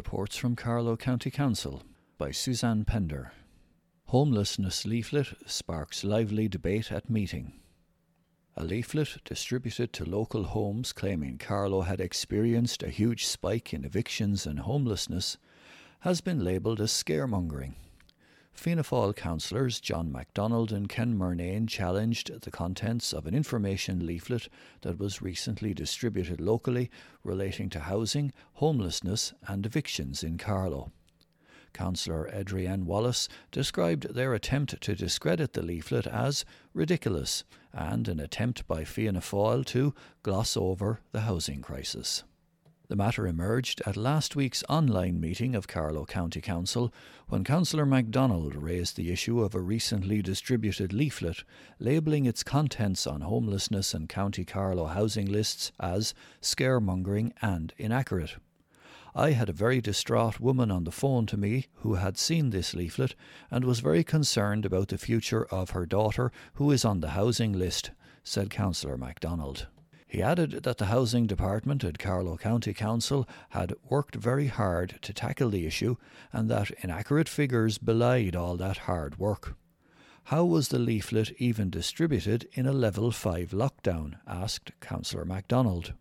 Reports from Carlow County Council by Suzanne Pender. Homelessness leaflet sparks lively debate at meeting. A leaflet distributed to local homes claiming Carlow had experienced a huge spike in evictions and homelessness has been labelled as scaremongering. Fianna Fáil councillors John MacDonald and Ken Murnane challenged the contents of an information leaflet that was recently distributed locally relating to housing, homelessness, and evictions in Carlow. Councillor Adrienne Wallace described their attempt to discredit the leaflet as ridiculous and an attempt by Fianna Fáil to gloss over the housing crisis. The matter emerged at last week's online meeting of Carlow County Council when Councillor MacDonald raised the issue of a recently distributed leaflet labelling its contents on homelessness and County Carlow housing lists as scaremongering and inaccurate. I had a very distraught woman on the phone to me who had seen this leaflet and was very concerned about the future of her daughter who is on the housing list, said Councillor MacDonald. He added that the Housing Department at Carlow County Council had worked very hard to tackle the issue and that inaccurate figures belied all that hard work. How was the leaflet even distributed in a level 5 lockdown? asked Councillor MacDonald.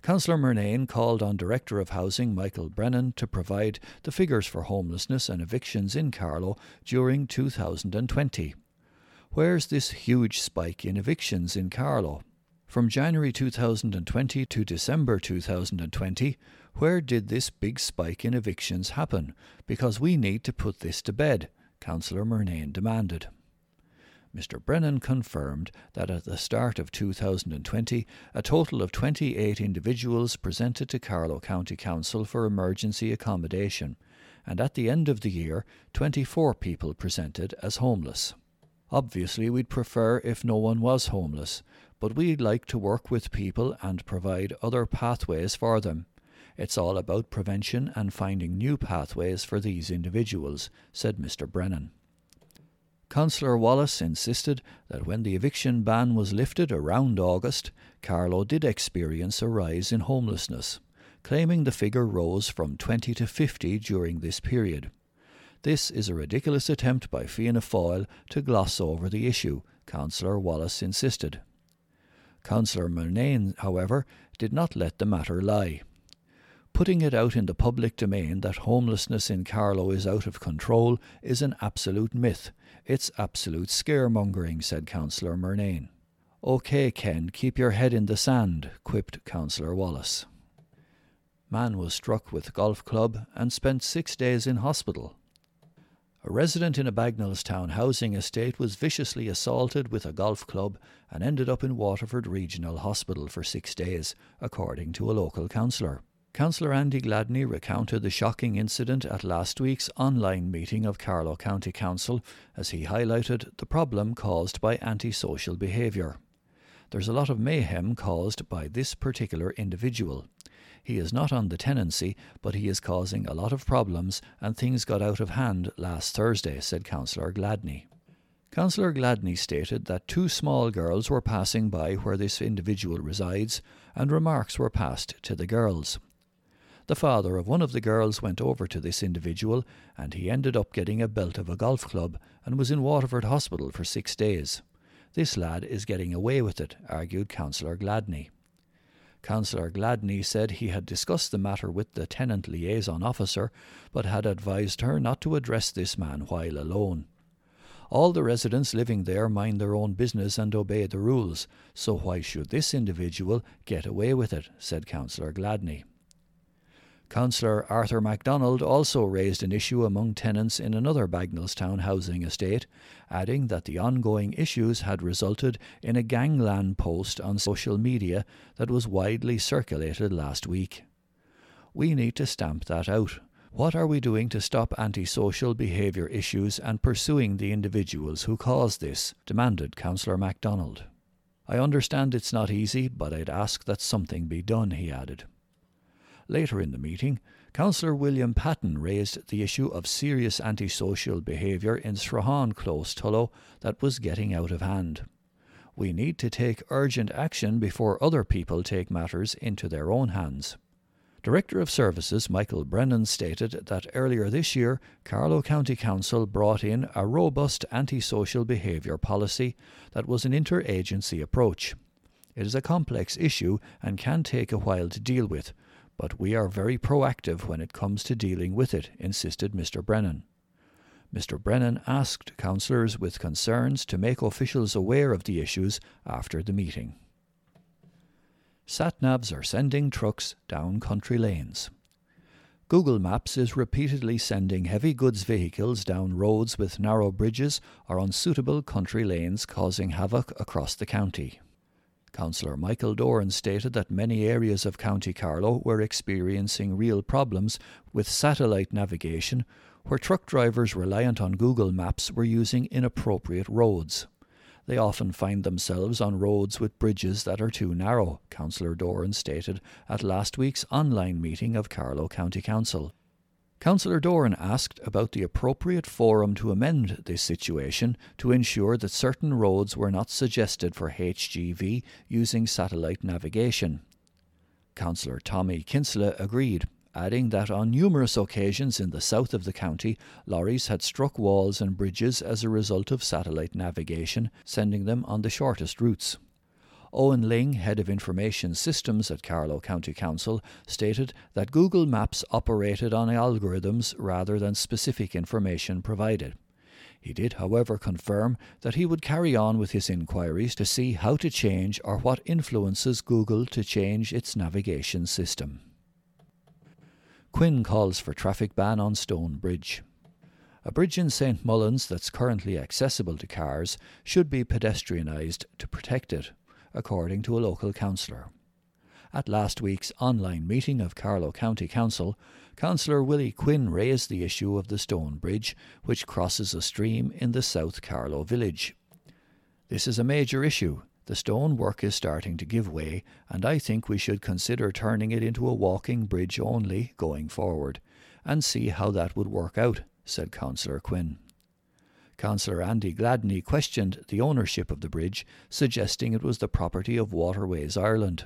Councillor Murnane called on Director of Housing Michael Brennan to provide the figures for homelessness and evictions in Carlow during 2020. Where's this huge spike in evictions in Carlow? From January 2020 to December 2020, where did this big spike in evictions happen? Because we need to put this to bed, Councillor Murnane demanded. Mr. Brennan confirmed that at the start of 2020, a total of 28 individuals presented to Carlow County Council for emergency accommodation, and at the end of the year, 24 people presented as homeless. Obviously, we'd prefer if no one was homeless, but we'd like to work with people and provide other pathways for them. It's all about prevention and finding new pathways for these individuals, said Mr. Brennan. Councillor Wallace insisted that when the eviction ban was lifted around August, Carlow did experience a rise in homelessness, claiming the figure rose from 20 to 50 during this period. This is a ridiculous attempt by Fianna Fáil to gloss over the issue, Councillor Wallace insisted. Councillor Murnane, however, did not let the matter lie. Putting it out in the public domain that homelessness in Carlow is out of control is an absolute myth. It's absolute scaremongering, said Councillor Murnane. OK, Ken, keep your head in the sand, quipped Councillor Wallace. Man was struck with golf club and spent six days in hospital. A resident in a Bagnallstown housing estate was viciously assaulted with a golf club and ended up in Waterford Regional Hospital for six days, according to a local councillor. Councillor Andy Gladney recounted the shocking incident at last week's online meeting of Carlow County Council as he highlighted the problem caused by antisocial behaviour. There's a lot of mayhem caused by this particular individual. He is not on the tenancy, but he is causing a lot of problems, and things got out of hand last Thursday, said Councillor Gladney. Councillor Gladney stated that two small girls were passing by where this individual resides, and remarks were passed to the girls. The father of one of the girls went over to this individual, and he ended up getting a belt of a golf club and was in Waterford Hospital for six days. This lad is getting away with it, argued Councillor Gladney. Councillor Gladney said he had discussed the matter with the tenant liaison officer, but had advised her not to address this man while alone. All the residents living there mind their own business and obey the rules, so why should this individual get away with it? said Councillor Gladney. Councillor Arthur MacDonald also raised an issue among tenants in another Bagnallstown housing estate, adding that the ongoing issues had resulted in a gangland post on social media that was widely circulated last week. We need to stamp that out. What are we doing to stop antisocial behaviour issues and pursuing the individuals who caused this? demanded Councillor MacDonald. I understand it's not easy, but I'd ask that something be done, he added. Later in the meeting, Councillor William Patton raised the issue of serious antisocial behaviour in Srahan Close Tullow that was getting out of hand. We need to take urgent action before other people take matters into their own hands. Director of Services Michael Brennan stated that earlier this year, Carlow County Council brought in a robust antisocial behaviour policy that was an interagency approach. It is a complex issue and can take a while to deal with, but we are very proactive when it comes to dealing with it, insisted Mr. Brennan. Mr. Brennan asked councillors with concerns to make officials aware of the issues after the meeting. Satnavs are sending trucks down country lanes. Google Maps is repeatedly sending heavy goods vehicles down roads with narrow bridges or unsuitable country lanes, causing havoc across the county. Councillor Michael Doran stated that many areas of County Carlow were experiencing real problems with satellite navigation, where truck drivers reliant on Google Maps were using inappropriate roads. They often find themselves on roads with bridges that are too narrow, Councillor Doran stated at last week's online meeting of Carlow County Council. Councillor Doran asked about the appropriate forum to amend this situation to ensure that certain roads were not suggested for HGV using satellite navigation. Councillor Tommy Kinsella agreed adding that on numerous occasions in the south of the county, lorries had struck walls and bridges as a result of satellite navigation, sending them on the shortest routes. Owen Ling, head of information systems at Carlow County Council, stated that Google Maps operated on algorithms rather than specific information provided. He did, however, confirm that he would carry on with his inquiries to see how to change or what influences Google to change its navigation system. Quinn calls for traffic ban on Stone Bridge. A bridge in St Mullins that's currently accessible to cars should be pedestrianised to protect it, according to a local councillor. At last week's online meeting of Carlow County Council, Councillor Willie Quinn raised the issue of the Stone Bridge, which crosses a stream in the South Carlow village. This is a major issue the stone work is starting to give way, and I think we should consider turning it into a walking bridge only going forward, and see how that would work out, said Councillor Quinn. Councillor Andy Gladney questioned the ownership of the bridge, suggesting it was the property of Waterways Ireland.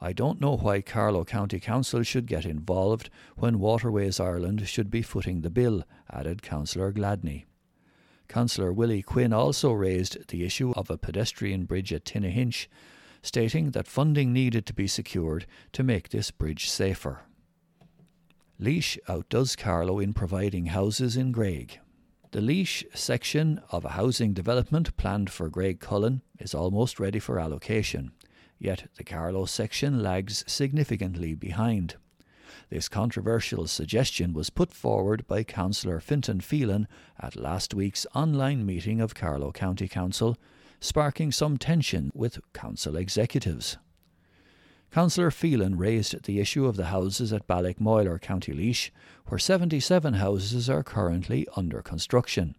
I don't know why Carlow County Council should get involved when Waterways Ireland should be footing the bill, added Councillor Gladney. Councillor Willie Quinn also raised the issue of a pedestrian bridge at Tinnahinch, stating that funding needed to be secured to make this bridge safer. Laois outdoes Carlow in providing houses in Graigue. The Laois section of a housing development planned for Graiguecullen is almost ready for allocation, yet the Carlow section lags significantly behind. This controversial suggestion was put forward by Councillor Fintan Phelan at last week's online meeting of Carlow County Council, sparking some tension with council executives. Councillor Phelan raised the issue of the houses at Ballymoyler, County Laois, where 77 houses are currently under construction.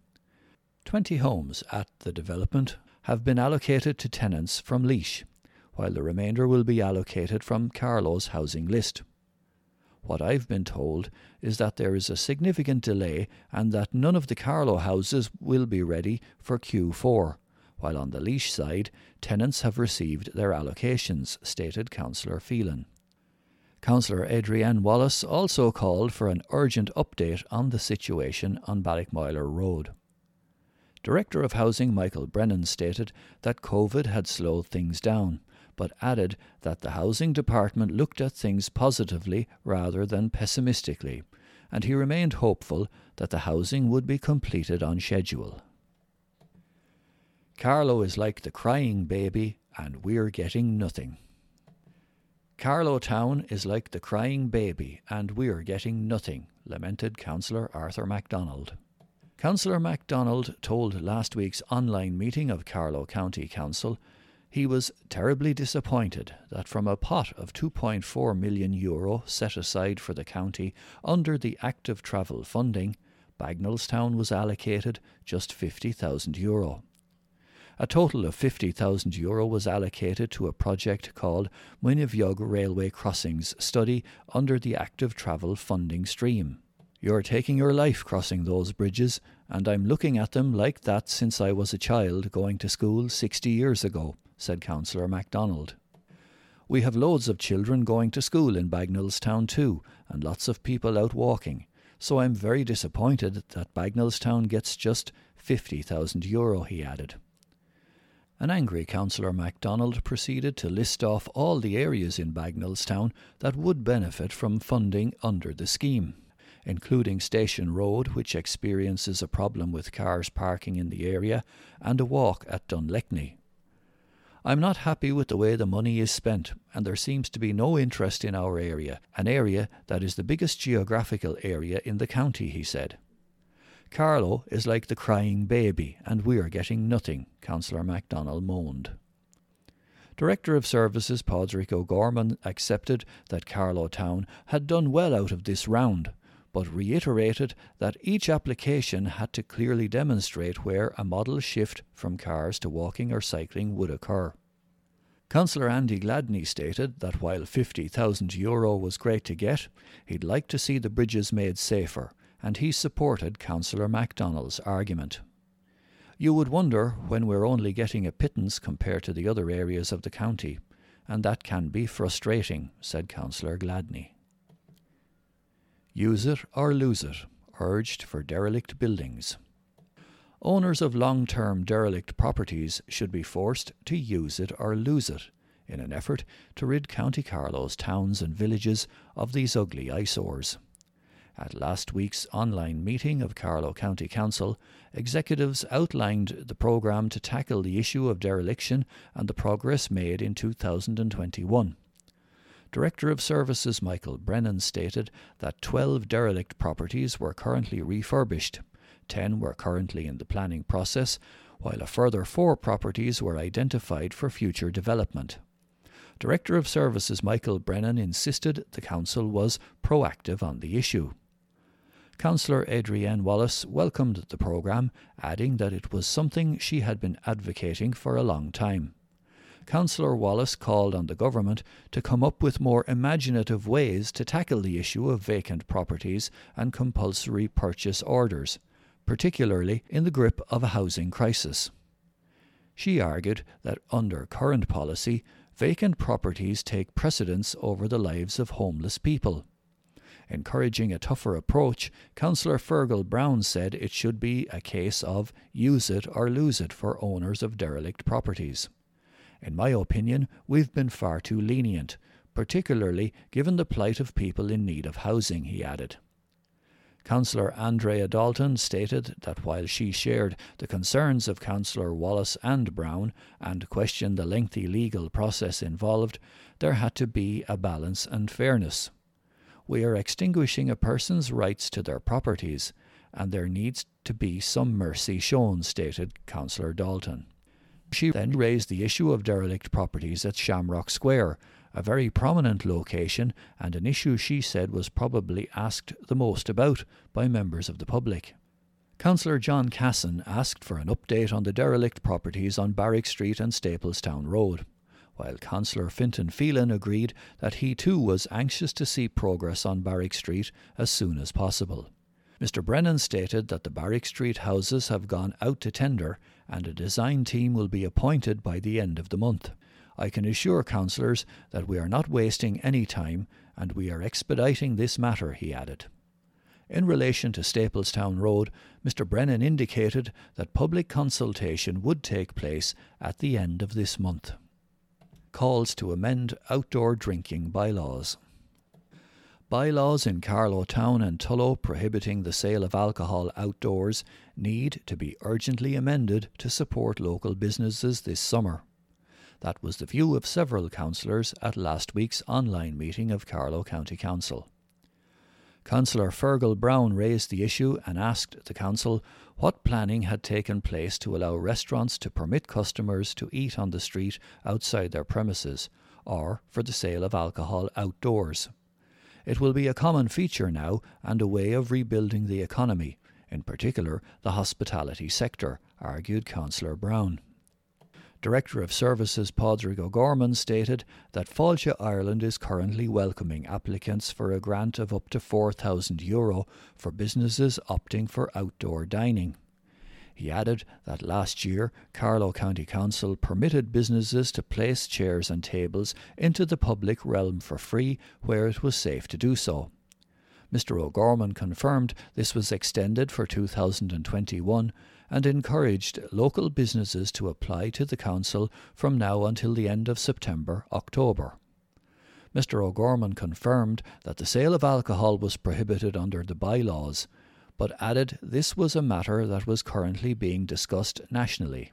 20 homes at the development have been allocated to tenants from Laois, while the remainder will be allocated from Carlow's housing list. What I've been told is that there is a significant delay and that none of the Carlow houses will be ready for Q4, while on the Laois side, tenants have received their allocations, stated Councillor Phelan. Councillor Adrienne Wallace also called for an urgent update on the situation on Ballymoyler Road. Director of Housing Michael Brennan stated that COVID had slowed things down but added that the Housing Department looked at things positively rather than pessimistically, and he remained hopeful that the housing would be completed on schedule. Carlow is like the crying baby, and we're getting nothing. Carlow Town is like the crying baby, and we're getting nothing, lamented Councillor Arthur MacDonald. Councillor MacDonald told last week's online meeting of Carlow County Council he was terribly disappointed that from a pot of 2.4 million euro set aside for the county under the active travel funding, Bagnallstown was allocated just 50,000 euro. A total of 50,000 euro was allocated to a project called Muine Bheag Railway Crossings study under the active travel funding stream. You're taking your life crossing those bridges, and I'm looking at them like that since I was a child going to school 60 years ago said Councillor MacDonald. We have loads of children going to school in Bagnallstown too, and lots of people out walking. So I'm very disappointed that Bagnallstown gets just 50,000 euro, he added. An angry Councillor MacDonald proceeded to list off all the areas in Bagnallstown that would benefit from funding under the scheme, including Station Road, which experiences a problem with cars parking in the area, and a walk at Dunleckney. I'm not happy with the way the money is spent, and there seems to be no interest in our area, an area that is the biggest geographical area in the county, he said. Carlow is like the crying baby, and we are getting nothing, Councillor MacDonald moaned. Director of Services Padraig O'Gorman accepted that Carlow Town had done well out of this round, but reiterated that each application had to clearly demonstrate where a modal shift from cars to walking or cycling would occur. Councillor Andy Gladney stated that while 50,000 euro was great to get, he'd like to see the bridges made safer and he supported Councillor MacDonald's argument. You would wonder when we're only getting a pittance compared to the other areas of the county, and that can be frustrating, said Councillor Gladney. Use it or lose it, urged for derelict buildings. Owners of long term derelict properties should be forced to use it or lose it in an effort to rid County Carlow's towns and villages of these ugly eyesores. At last week's online meeting of Carlow County Council, executives outlined the programme to tackle the issue of dereliction and the progress made in 2021. Director of Services Michael Brennan stated that 12 derelict properties were currently refurbished, 10 were currently in the planning process, while a further four properties were identified for future development. Director of Services Michael Brennan insisted the Council was proactive on the issue. Councillor Adrienne Wallace welcomed the programme, adding that it was something she had been advocating for a long time. Councillor Wallace called on the government to come up with more imaginative ways to tackle the issue of vacant properties and compulsory purchase orders, particularly in the grip of a housing crisis. She argued that under current policy, vacant properties take precedence over the lives of homeless people. Encouraging a tougher approach, Councillor Fergal Brown said it should be a case of use it or lose it for owners of derelict properties. In my opinion, we've been far too lenient, particularly given the plight of people in need of housing, he added. Councillor Andrea Dalton stated that while she shared the concerns of Councillor Wallace and Brown and questioned the lengthy legal process involved, there had to be a balance and fairness we are extinguishing a person's rights to their properties, and there needs to be some mercy shown, stated Councillor Dalton. She then raised the issue of derelict properties at Shamrock Square, a very prominent location and an issue she said was probably asked the most about by members of the public. Councillor John Cassin asked for an update on the derelict properties on Barrack Street and Staplestown Road while Councillor Fintan Phelan agreed that he too was anxious to see progress on Barrack Street as soon as possible. Mr Brennan stated that the Barrack Street houses have gone out to tender and a design team will be appointed by the end of the month. I can assure councillors that we are not wasting any time and we are expediting this matter, he added. In relation to Staplestown Road, Mr Brennan indicated that public consultation would take place at the end of this month calls to amend outdoor drinking bylaws. Bylaws in Carlow Town and Tullow prohibiting the sale of alcohol outdoors need to be urgently amended to support local businesses this summer. That was the view of several councillors at last week's online meeting of Carlow County Council. Councillor Fergal Brown raised the issue and asked the Council what planning had taken place to allow restaurants to permit customers to eat on the street outside their premises, or for the sale of alcohol outdoors. It will be a common feature now and a way of rebuilding the economy, in particular the hospitality sector, argued Councillor Brown. Director of Services Padraig O'Gorman stated that Fáilte Ireland is currently welcoming applicants for a grant of up to €4,000 Euro for businesses opting for outdoor dining. He added that last year Carlow County Council permitted businesses to place chairs and tables into the public realm for free where it was safe to do so. Mr O'Gorman confirmed this was extended for 2021 and encouraged local businesses to apply to the Council from now until the end of September October. Mr O'Gorman confirmed that the sale of alcohol was prohibited under the bylaws, but added this was a matter that was currently being discussed nationally.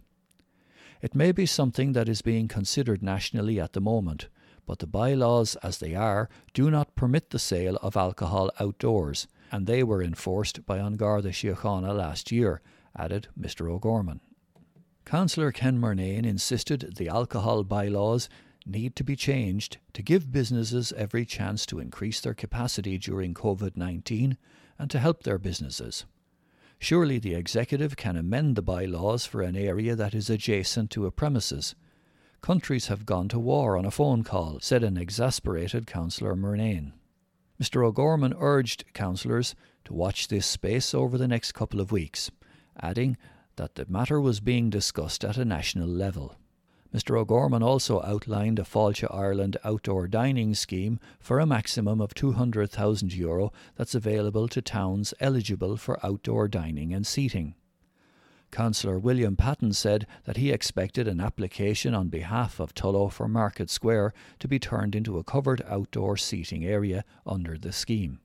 It may be something that is being considered nationally at the moment, but the bylaws as they are do not permit the sale of alcohol outdoors, and they were enforced by An Garda Síochána last year, added Mr O'Gorman. Councillor Ken Murnane insisted the alcohol bylaws need to be changed to give businesses every chance to increase their capacity during COVID 19 and to help their businesses. Surely the executive can amend the bylaws for an area that is adjacent to a premises. Countries have gone to war on a phone call, said an exasperated Councillor Murnane. Mr O'Gorman urged councillors to watch this space over the next couple of weeks, adding that the matter was being discussed at a national level. Mr O'Gorman also outlined a Fáilte Ireland outdoor dining scheme for a maximum of €200,000 Euro that's available to towns eligible for outdoor dining and seating. Councillor William Patton said that he expected an application on behalf of Tullow for Market Square to be turned into a covered outdoor seating area under the scheme.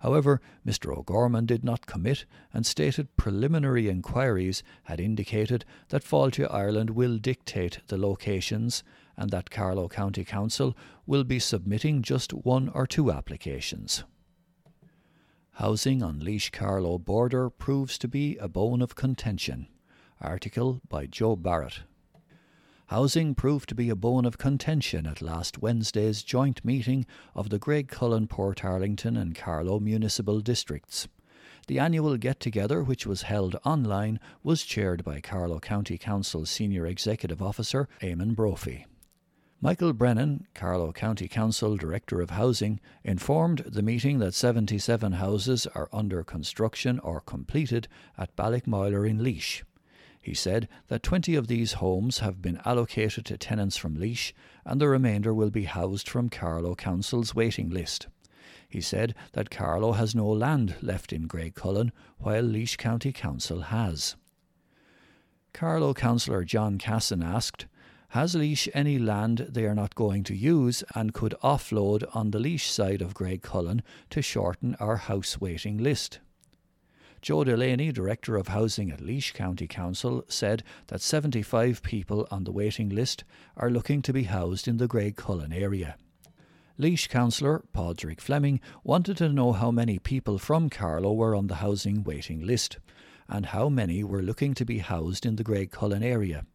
However, Mr O'Gorman did not commit and stated preliminary inquiries had indicated that Fáilte Ireland will dictate the locations and that Carlow County Council will be submitting just one or two applications. Housing on Laois Carlow border proves to be a bone of contention. Article by Joe Barrett. Housing proved to be a bone of contention at last Wednesday's joint meeting of the Graiguecullen Portarlington and Carlow municipal districts. The annual get together, which was held online, was chaired by Carlow County Council Senior Executive Officer Eamon Brophy. Michael Brennan, Carlow County Council Director of Housing, informed the meeting that 77 houses are under construction or completed at Ballymoyler in Laois. He said that 20 of these homes have been allocated to tenants from Laois and the remainder will be housed from Carlow Council's waiting list. He said that Carlow has no land left in Graiguecullen, while Laois County Council has. Carlow Councillor John Cassin asked, Has Laois any land they are not going to use and could offload on the Laois side of Graiguecullen to shorten our house waiting list? Joe Delaney, Director of Housing at Laois County Council, said that 75 people on the waiting list are looking to be housed in the Graiguecullen area. Laois Councillor Padraig Fleming wanted to know how many people from Carlow were on the housing waiting list and how many were looking to be housed in the Graiguecullen area.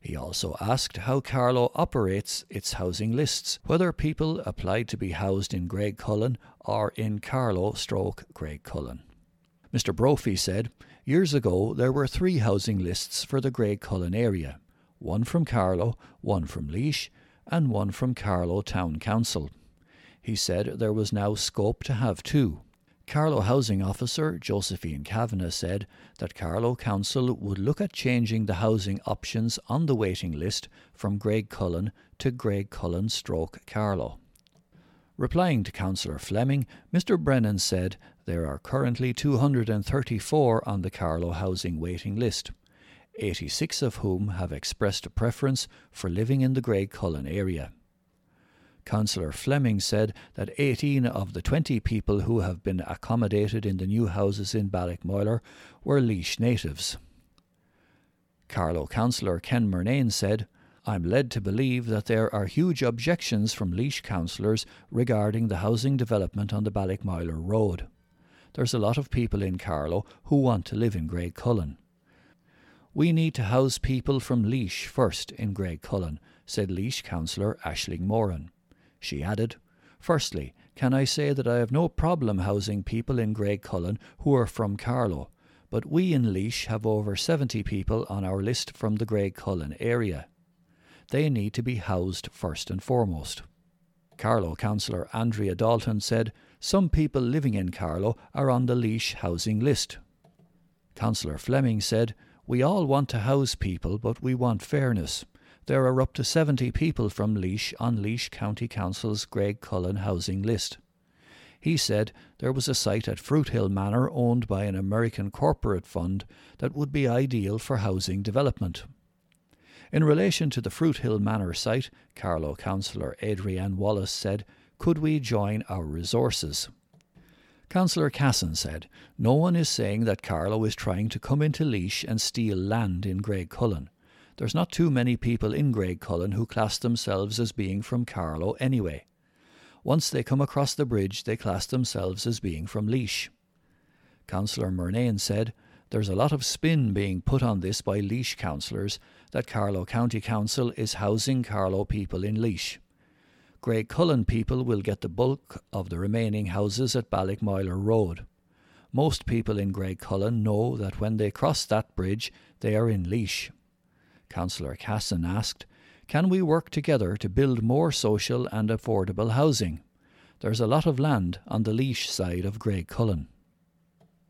He also asked how Carlow operates its housing lists, whether people applied to be housed in Graiguecullen or in Carlow stroke Graiguecullen. Mr. Brophy said, Years ago there were three housing lists for the Graiguecullen area one from Carlow, one from Laois, and one from Carlow Town Council. He said there was now scope to have two. Carlow Housing Officer Josephine Kavanagh said that Carlow Council would look at changing the housing options on the waiting list from Graiguecullen to Graiguecullen stroke Carlow. Replying to Councillor Fleming, Mr. Brennan said there are currently 234 on the Carlow housing waiting list, 86 of whom have expressed a preference for living in the Graiguecullen area. Councillor Fleming said that 18 of the 20 people who have been accommodated in the new houses in Ballymoyler were Laois natives. Carlow councillor Ken Murnane said, I'm led to believe that there are huge objections from Laois councillors regarding the housing development on the Ballymoyler Road there's a lot of people in Carlow who want to live in Graiguecullen. We need to house people from Laois first in Graiguecullen, said Laois councillor Aisling Moran. She added, Firstly, can I say that I have no problem housing people in Graiguecullen who are from Carlow, but we in Laois have over 70 people on our list from the Graiguecullen area. They need to be housed first and foremost. Carlow councillor Andrea Dalton said, some people living in Carlow are on the Laois housing list. Councillor Fleming said, We all want to house people, but we want fairness. There are up to 70 people from Laois on Laois County Council's Graiguecullen housing list. He said there was a site at Fruithill Manor owned by an American corporate fund that would be ideal for housing development. In relation to the Fruit Hill Manor site, Carlow councillor Adrienne Wallace said, Could we join our resources? Councillor Cassin said, No one is saying that Carlow is trying to come into Laois and steal land in Graiguecullen. There's not too many people in Graiguecullen who class themselves as being from Carlow anyway. Once they come across the bridge, they class themselves as being from Laois. Councillor Murnane said, There's a lot of spin being put on this by Laois councillors that Carlow County Council is housing Carlow people in Laois. Grey Cullen people will get the bulk of the remaining houses at Ballymoyler Road. Most people in Graiguecullen know that when they cross that bridge, they are in Laois. Councillor Cassin asked, Can we work together to build more social and affordable housing? There's a lot of land on the Laois side of Graiguecullen.